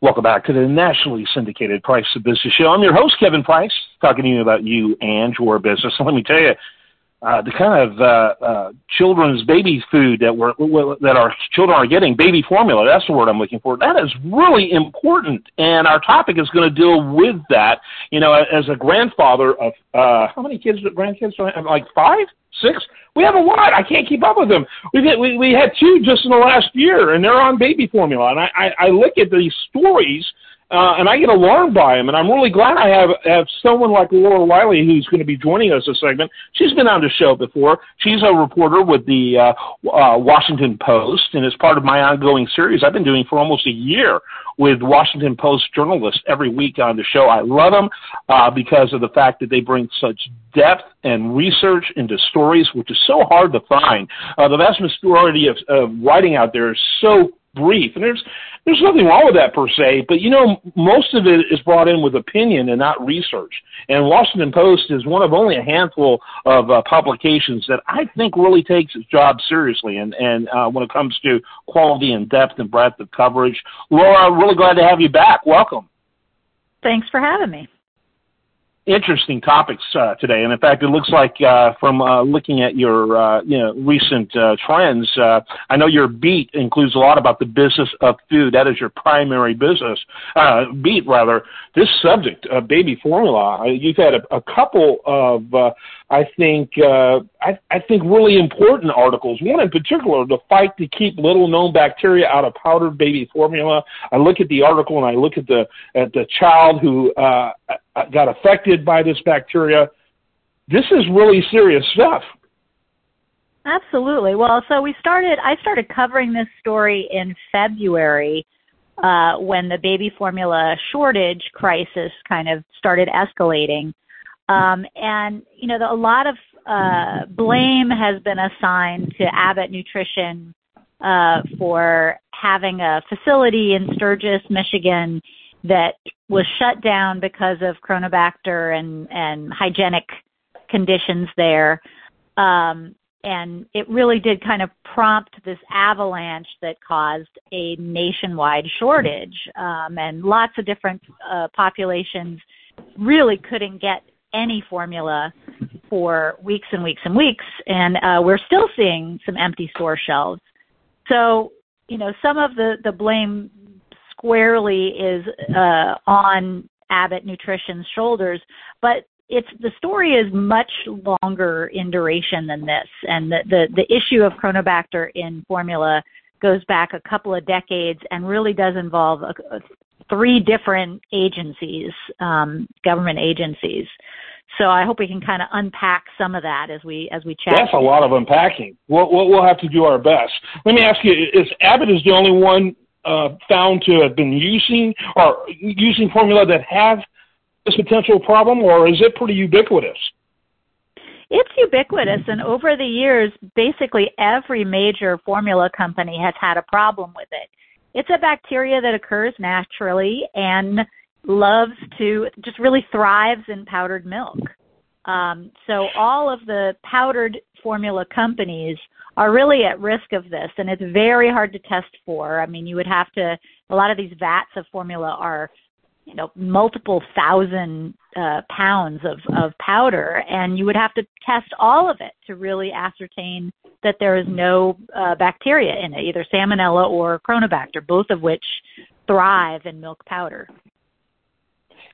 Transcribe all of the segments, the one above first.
Welcome back to the nationally syndicated Price of Business Show. I'm your host, Kevin Price, talking to you about you and your business. And let me tell you, uh, the kind of uh, uh, children's baby food that we're that our children are getting, baby formula. That's the word I'm looking for. That is really important, and our topic is going to deal with that. You know, as a grandfather of uh, how many kids, grandkids? Like five, six. We have a lot. I can't keep up with them. We had, we we had two just in the last year, and they're on baby formula. And I I, I look at these stories uh, and I get alarmed by them. And I'm really glad I have have someone like Laura Reiley who's going to be joining us this segment. She's been on the show before. She's a reporter with the uh, uh, Washington Post, and as part of my ongoing series I've been doing for almost a year with Washington Post journalists every week on the show. I love them uh, because of the fact that they bring such depth and research into stories, which is so hard to find. Uh, the vast majority of, of writing out there is so brief. And there's there's nothing wrong with that per se, but you know most of it is brought in with opinion and not research. And Washington Post is one of only a handful of uh, publications that I think really takes its job seriously. And and uh, when it comes to quality and depth and breadth of coverage, Laura, I'm really glad to have you back. Welcome. Thanks for having me interesting topics uh, today, and in fact, it looks like uh, from uh, looking at your uh, you know recent uh, trends, uh, I know your beat includes a lot about the business of food. That is your primary business beat, rather. This subject, baby formula, you've had a, a couple of I think uh, I, I think really important articles. One in particular, the fight to keep little known bacteria out of powdered baby formula. I look at the article and I look at the at the child who uh, got affected by this bacteria. This is really serious stuff. Absolutely. Well, so we started. I started covering this story in February uh, when the baby formula shortage crisis kind of started escalating. Um, and, you know, the, a lot of uh, blame has been assigned to Abbott Nutrition uh, for having a facility in Sturgis, Michigan that was shut down because of Cronobacter and, and hygienic conditions there. Um, and it really did kind of prompt this avalanche that caused a nationwide shortage. Um, and lots of different uh, populations really couldn't get any formula for weeks and weeks and weeks, and uh, we're still seeing some empty store shelves. So, you know, some of the the blame squarely is uh, on Abbott Nutrition's shoulders, but it's the story is much longer in duration than this, and the the, the issue of Cronobacter in formula goes back a couple of decades and really does involve a, a three different agencies, um, government agencies. So I hope we can kind of unpack some of that as we as we chat. That's a lot of unpacking. We'll, we'll, we'll have to do our best. Let me ask you: Is Abbott is the only one uh, found to have been using or using formula that have this potential problem, or is it pretty ubiquitous? It's ubiquitous, and over the years, basically every major formula company has had a problem with it. It's a bacteria that occurs naturally and loves to just really thrives in powdered milk. Um, so all of the powdered formula companies are really at risk of this, and it's very hard to test for. I mean, you would have to. A lot of these vats of formula are, you know, multiple thousand uh, pounds of of powder, and you would have to test all of it to really ascertain that there is no uh, bacteria in it, either Salmonella or Cronobacter, both of which thrive in milk powder.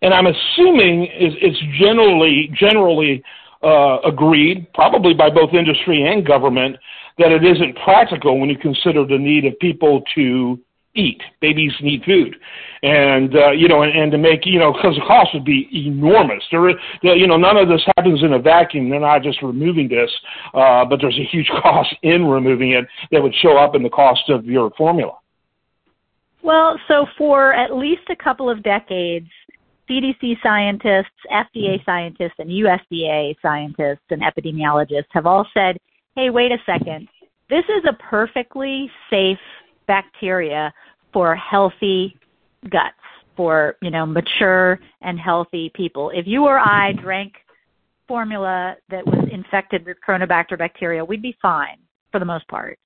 And I'm assuming it's generally generally uh, agreed, probably by both industry and government, that it isn't practical when you consider the need of people to eat. Babies need food, and uh, you know, and, and to make you know, because the cost would be enormous. There, you know, none of this happens in a vacuum. They're not just removing this, uh, but there's a huge cost in removing it that would show up in the cost of your formula. Well, so for at least a couple of decades, CDC scientists, FDA scientists, and USDA scientists and epidemiologists have all said, hey, wait a second. This is a perfectly safe bacteria for healthy guts, for, you know, mature and healthy people. If you or I drank formula that was infected with Cronobacter bacteria, we'd be fine for the most part.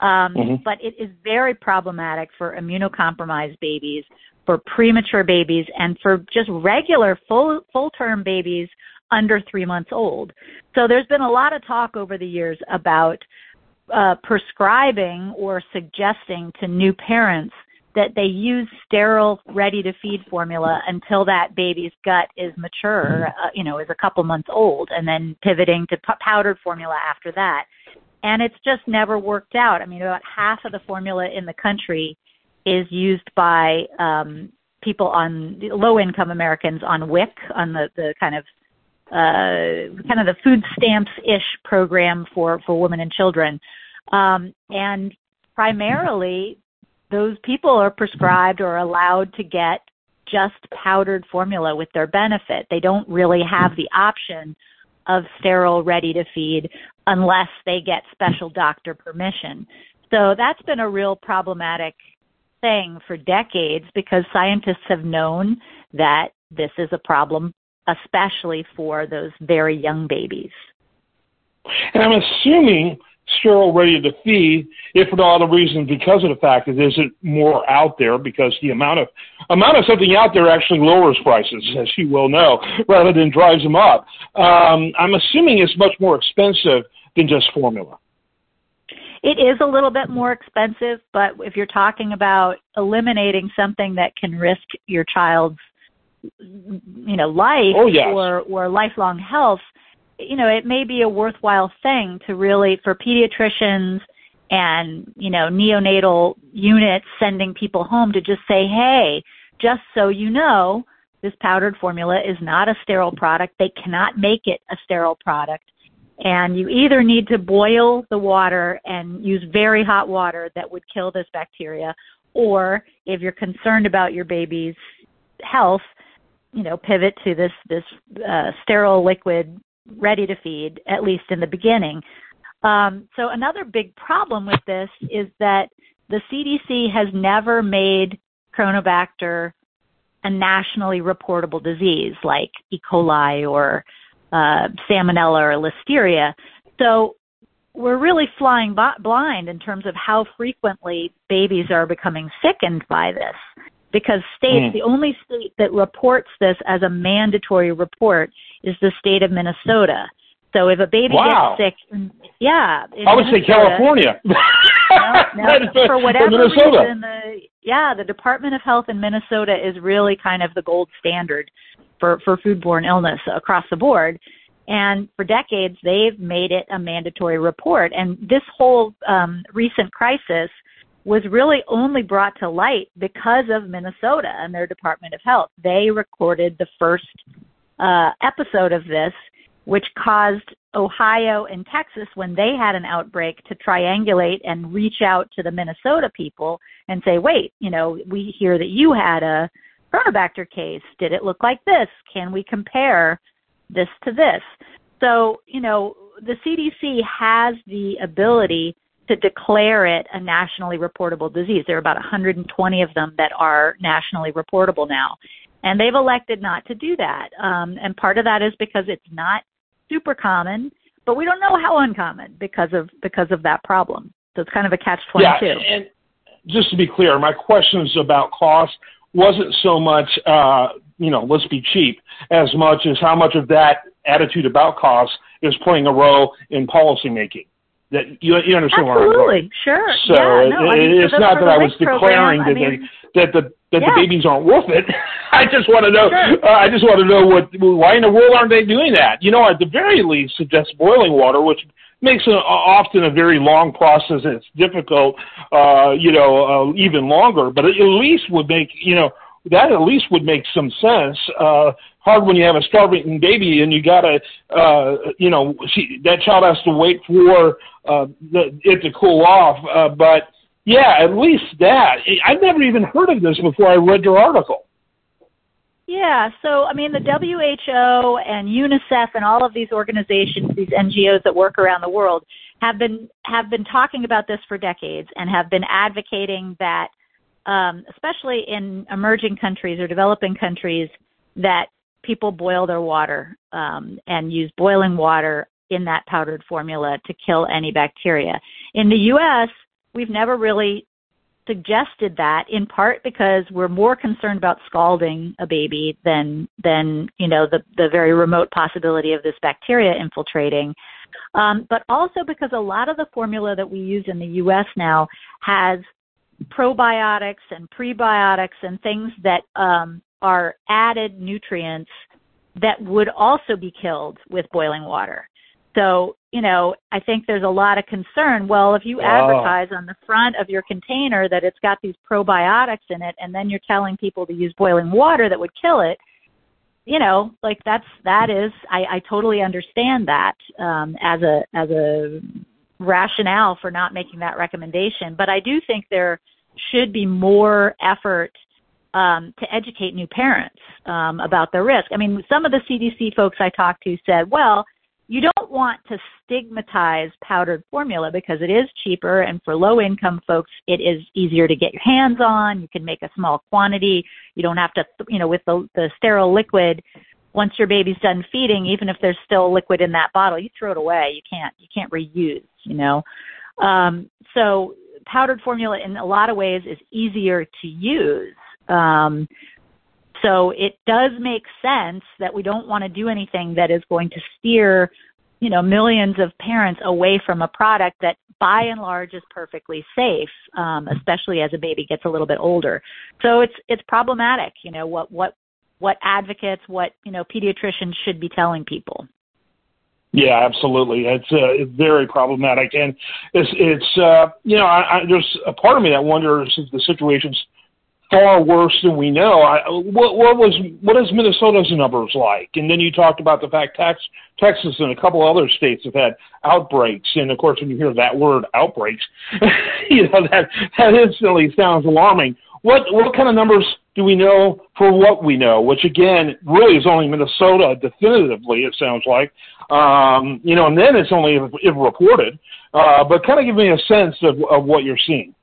Um, mm-hmm. But it is very problematic for immunocompromised babies for premature babies and for just regular full full term babies under three months old. So there's been a lot of talk over the years about uh, prescribing or suggesting to new parents that they use sterile ready to feed formula until that baby's gut is mature uh, you know is a couple months old and then pivoting to p- powdered formula after that. And it's just never worked out. I mean about half of the formula in the country is used by um people on low income americans on wic on the the kind of uh, kind of the food stamps ish program for for women and children, um, and primarily those people are prescribed or allowed to get just powdered formula with their benefit. They don't really have the option of sterile ready to feed unless they get special doctor permission. So that's been a real problematic thing for decades because scientists have known that this is a problem especially for those very young babies. And I'm assuming sterile ready to feed, if for no other reason because of the fact that there isn't more out there because the amount of amount of something out there actually lowers prices, as you well know, rather than drives them up. Um, I'm assuming it's much more expensive than just formula. It is a little bit more expensive, but if you're talking about eliminating something that can risk your child's you know life oh, yes. or or lifelong health you know it may be a worthwhile thing to really for pediatricians and you know neonatal units sending people home to just say hey just so you know this powdered formula is not a sterile product they cannot make it a sterile product and you either need to boil the water and use very hot water that would kill this bacteria or if you're concerned about your baby's health you know pivot to this this uh, sterile liquid ready to feed at least in the beginning. Um, so another big problem with this is that the cdc has never made Cronobacter a nationally reportable disease like e. coli or uh, salmonella or listeria. So we're really flying b- blind in terms of how frequently babies are becoming sickened by this because states, mm. the only state that reports this as a mandatory report is the state of Minnesota. So if a baby wow. gets sick, yeah, I would say California. no, no, for whatever reason, the yeah, the Department of Health in Minnesota is really kind of the gold standard for for foodborne illness across the board. And for decades, they've made it a mandatory report. And this whole um, recent crisis was really only brought to light because of Minnesota and their Department of Health. They recorded the first uh, episode of this, which caused Ohio and Texas, when they had an outbreak, to triangulate and reach out to the Minnesota people and say, wait, you know, we hear that you had a Cronobacter case. Did it look like this? Can we compare this to this? So, you know, the CDC has the ability to declare it a nationally reportable disease. There are about 120 of them that are nationally reportable now. And they've elected not to do that. Um, and part of that is because it's not super common, but we don't know how uncommon because of because of that problem. So it's kind of a catch twenty two. Yeah, and just to be clear, my questions about cost wasn't so much uh, you know, let's be cheap, as much as how much of that attitude about cost is playing a role in policy making. That you, you understand Absolutely. where I'm going. Sure. So yeah, no, it, I mean, it's not that I was declaring program, that I mean, they, that the that yeah. the babies aren't worth it. I just want to know. Sure. Uh, I just want to know what why in the world aren't they doing that? You know, at the very least, suggest boiling water, which makes it often a very long process. It's difficult, uh, you know, uh, even longer. But at least would make you know that at least would make some sense. Uh, hard when you have a starving baby and you gotta, uh, you know, she, that child has to wait for uh, the, it to cool off. Uh, but yeah, at least that. I've never even heard of this before I read your article. Yeah, so I mean, the WHO and UNICEF and all of these organizations, these NGOs that work around the world, have been have been talking about this for decades and have been advocating that, um, especially in emerging countries or developing countries, that people boil their water um, and use boiling water in that powdered formula to kill any bacteria. In the U.S., we've never really suggested that in part because we're more concerned about scalding a baby than than you know the the very remote possibility of this bacteria infiltrating um, but also because a lot of the formula that we use in the US now has probiotics and prebiotics and things that um, are added nutrients that would also be killed with boiling water so, you know, I think there's a lot of concern. Well, if you advertise on the front of your container that it's got these probiotics in it, and then you're telling people to use boiling water that would kill it, you know, like that's that is I, I totally understand that um, as a as a rationale for not making that recommendation. But I do think there should be more effort um, to educate new parents um, about the risk. I mean, some of the CDC folks I talked to said, well you don't want to stigmatize powdered formula because it is cheaper and for low income folks it is easier to get your hands on. You can make a small quantity. You don't have to you know with the the sterile liquid once your baby's done feeding even if there's still liquid in that bottle you throw it away. You can't you can't reuse you know. Um so powdered formula in a lot of ways is easier to use um so it does make sense that we don't want to do anything that is going to steer, you know, millions of parents away from a product that by and large is perfectly safe, um, especially as a baby gets a little bit older. So it's it's problematic, you know, what what what advocates, what you know, pediatricians should be telling people. Yeah, absolutely. It's uh, very problematic, and it's it's uh, you know, I, I, there's a part of me that wonders if the situation's far worse than we know. I, what, what was what is Minnesota's numbers like? And then you talked about the fact Tex, Texas and a couple other states have had outbreaks, and of course, when you hear that word outbreaks, you know that that instantly sounds alarming. What what kind of numbers do we know for what we know? Which again, really is only Minnesota definitively. It sounds like, um, you know, and then it's only if, if reported. Uh, but kind of give me a sense of, of what you're seeing.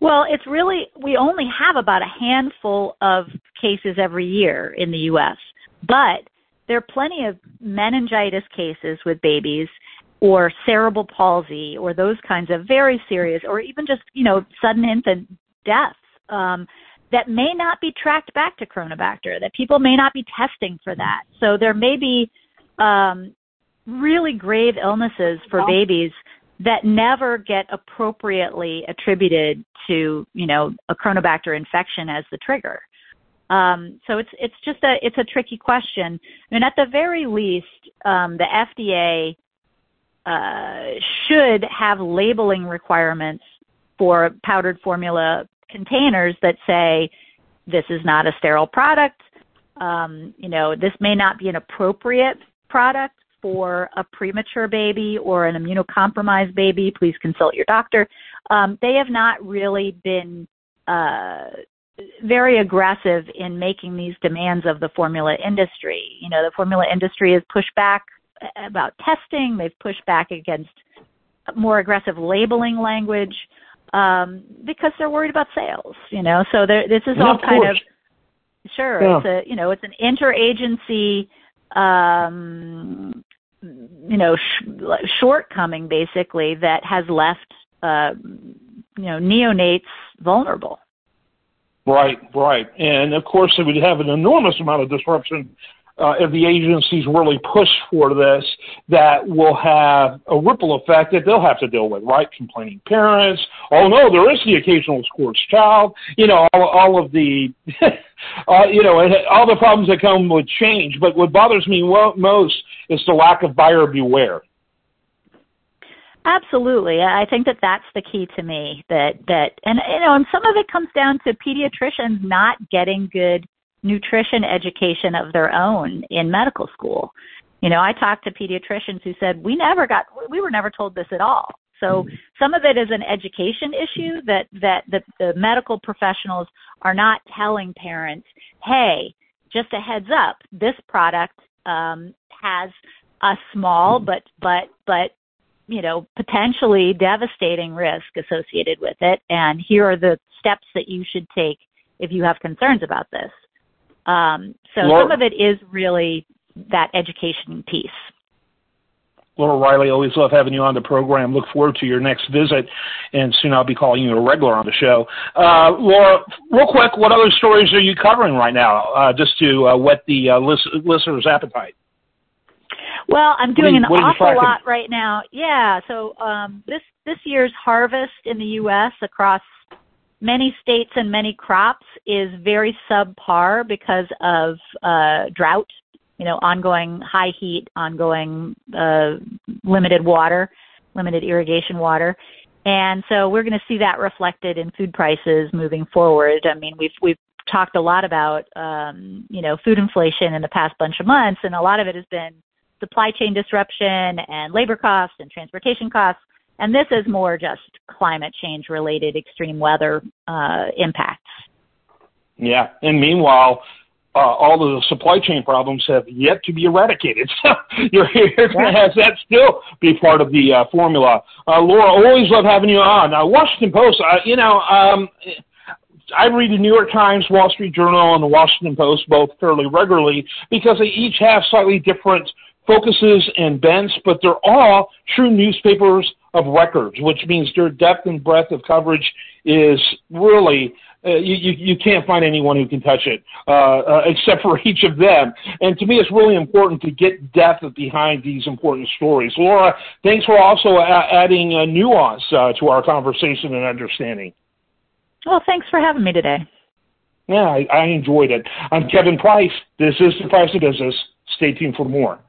Well, it's really, we only have about a handful of cases every year in the U.S., but there are plenty of meningitis cases with babies or cerebral palsy or those kinds of very serious or even just, you know, sudden infant deaths um, that may not be tracked back to Cronobacter, that people may not be testing for that. So there may be um, really grave illnesses for babies that never get appropriately attributed to you know a Cronobacter infection as the trigger. Um, so it's it's just a it's a tricky question. I mean at the very least um, the FDA uh, should have labeling requirements for powdered formula containers that say this is not a sterile product. Um, you know this may not be an appropriate product for a premature baby or an immunocompromised baby, please consult your doctor. Um, they have not really been uh, very aggressive in making these demands of the formula industry. You know, the formula industry has pushed back about testing. They've pushed back against more aggressive labeling language um, because they're worried about sales. You know, so this is all kind of sure. Yeah. It's a you know it's an interagency um, you know sh- shortcoming basically that has left uh, you know neonates vulnerable. Right, right, and of course it would have an enormous amount of disruption uh, if the agencies really push for this, that will have a ripple effect that they'll have to deal with, right? Complaining parents. Oh no, there is the occasional scorched child. You know, all, all of the, uh, you know, all the problems that come with change. But what bothers me most is the lack of buyer beware. Absolutely. I think that that's the key to me that that and you know and some of it comes down to pediatricians not getting good nutrition education of their own in medical school. You know, I talked to pediatricians who said we never got we were never told this at all. So mm-hmm. some of it is an education issue that that the, the medical professionals are not telling parents, "Hey, just a heads up, this product um, has a small but but but you know potentially devastating risk associated with it, and here are the steps that you should take if you have concerns about this." Um, so some of it is really that education piece. Laura Reiley, always love having you on the program. Look forward to your next visit, and soon I'll be calling you a regular on the show. Uh, Laura, real quick, what other stories are you covering right now, uh, just to uh, whet the uh, list- listeners' appetite? Well, I'm doing you, an awful lot right now. Yeah, so um, this this year's harvest in the U.S. across many states and many crops is very subpar because of uh, drought you know, ongoing high heat, ongoing uh, limited water, limited irrigation water. And so we're going to see that reflected in food prices moving forward. I mean, we've we've talked a lot about um, you know food inflation in the past bunch of months, and a lot of it has been supply chain disruption and labor costs and transportation costs. And this is more just climate change related extreme weather uh, impacts. Yeah, and meanwhile, uh, all of the supply chain problems have yet to be eradicated. So you're, you're going to have that still be part of the uh, formula. Uh, Laura, always love having you on. Uh, Washington Post, uh, you know, um, I read the New York Times, Wall Street Journal, and the Washington Post both fairly regularly because they each have slightly different focuses and bents, but they're all true newspapers of records, which means their depth and breadth of coverage is really uh, you, you, you can't find anyone who can touch it uh, uh, except for each of them. And to me, it's really important to get depth behind these important stories. Laura, thanks for also a- adding nuance uh, to our conversation and understanding. Well, thanks for having me today. Yeah, I, I enjoyed it. I'm Kevin Price. This is the Price of Business. Stay tuned for more.